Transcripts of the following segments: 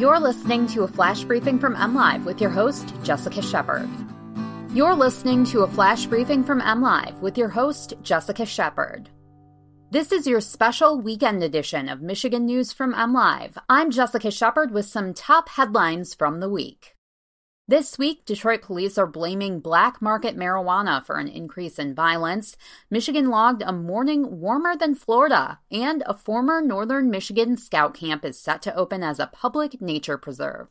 You're listening to a flash briefing from MLive with your host, Jessica Shepard. You're listening to a flash briefing from MLive with your host, Jessica Shepard. This is your special weekend edition of Michigan News from MLive. I'm Jessica Shepard with some top headlines from the week. This week, Detroit police are blaming black market marijuana for an increase in violence. Michigan logged a morning warmer than Florida, and a former northern Michigan scout camp is set to open as a public nature preserve.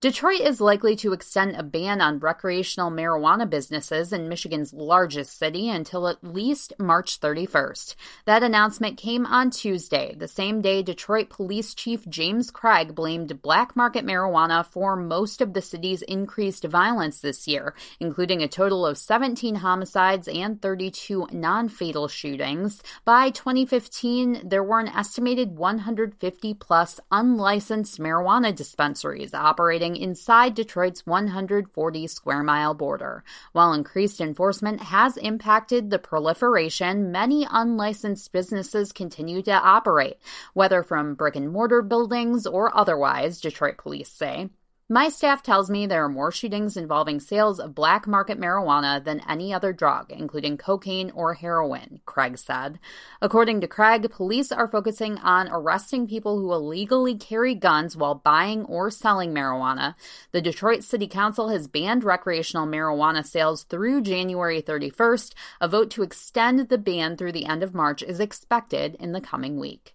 Detroit is likely to extend a ban on recreational marijuana businesses in Michigan's largest city until at least March 31st. That announcement came on Tuesday, the same day Detroit Police Chief James Craig blamed black market marijuana for most of the city's increased violence this year, including a total of 17 homicides and 32 non fatal shootings. By 2015, there were an estimated 150 plus unlicensed marijuana dispensaries operating inside Detroit's 140 square mile border. While increased enforcement has impacted the proliferation, many unlicensed businesses continue to operate, whether from brick and mortar buildings or otherwise, Detroit police say. My staff tells me there are more shootings involving sales of black market marijuana than any other drug, including cocaine or heroin, Craig said. According to Craig, police are focusing on arresting people who illegally carry guns while buying or selling marijuana. The Detroit City Council has banned recreational marijuana sales through January 31st. A vote to extend the ban through the end of March is expected in the coming week.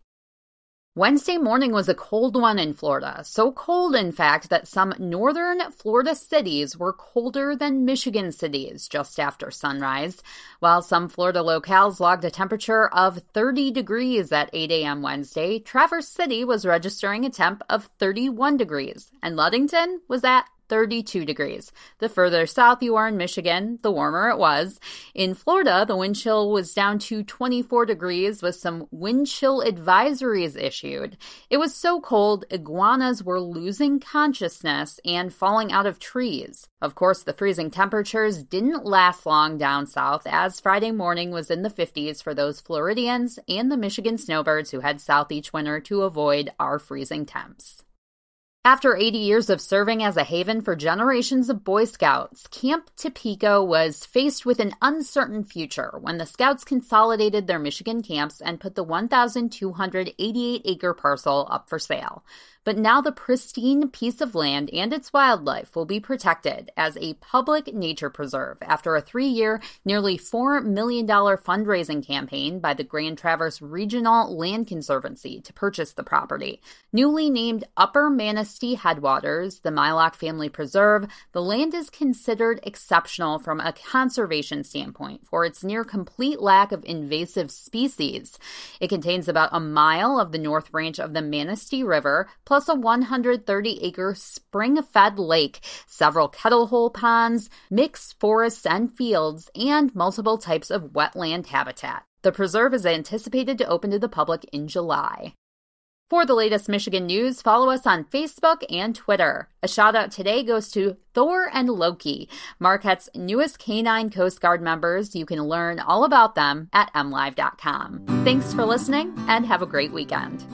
Wednesday morning was a cold one in Florida. So cold, in fact, that some northern Florida cities were colder than Michigan cities just after sunrise. While some Florida locales logged a temperature of 30 degrees at 8 a.m. Wednesday, Traverse City was registering a temp of 31 degrees, and Ludington was at 32 degrees. The further south you are in Michigan, the warmer it was. In Florida, the wind chill was down to 24 degrees with some wind chill advisories issued. It was so cold, iguanas were losing consciousness and falling out of trees. Of course, the freezing temperatures didn't last long down south as Friday morning was in the 50s for those Floridians and the Michigan snowbirds who head south each winter to avoid our freezing temps. After 80 years of serving as a haven for generations of Boy Scouts, Camp Tapico was faced with an uncertain future when the Scouts consolidated their Michigan camps and put the 1,288 acre parcel up for sale. But now the pristine piece of land and its wildlife will be protected as a public nature preserve after a three year, nearly $4 million fundraising campaign by the Grand Traverse Regional Land Conservancy to purchase the property. Newly named Upper Manistee Headwaters, the Mylock Family Preserve, the land is considered exceptional from a conservation standpoint for its near complete lack of invasive species. It contains about a mile of the north branch of the Manistee River, plus plus a 130 acre spring fed lake, several kettle hole ponds, mixed forests and fields, and multiple types of wetland habitat. The preserve is anticipated to open to the public in July. For the latest Michigan news, follow us on Facebook and Twitter. A shout out today goes to Thor and Loki, Marquette's newest canine Coast Guard members. You can learn all about them at mlive.com. Thanks for listening and have a great weekend.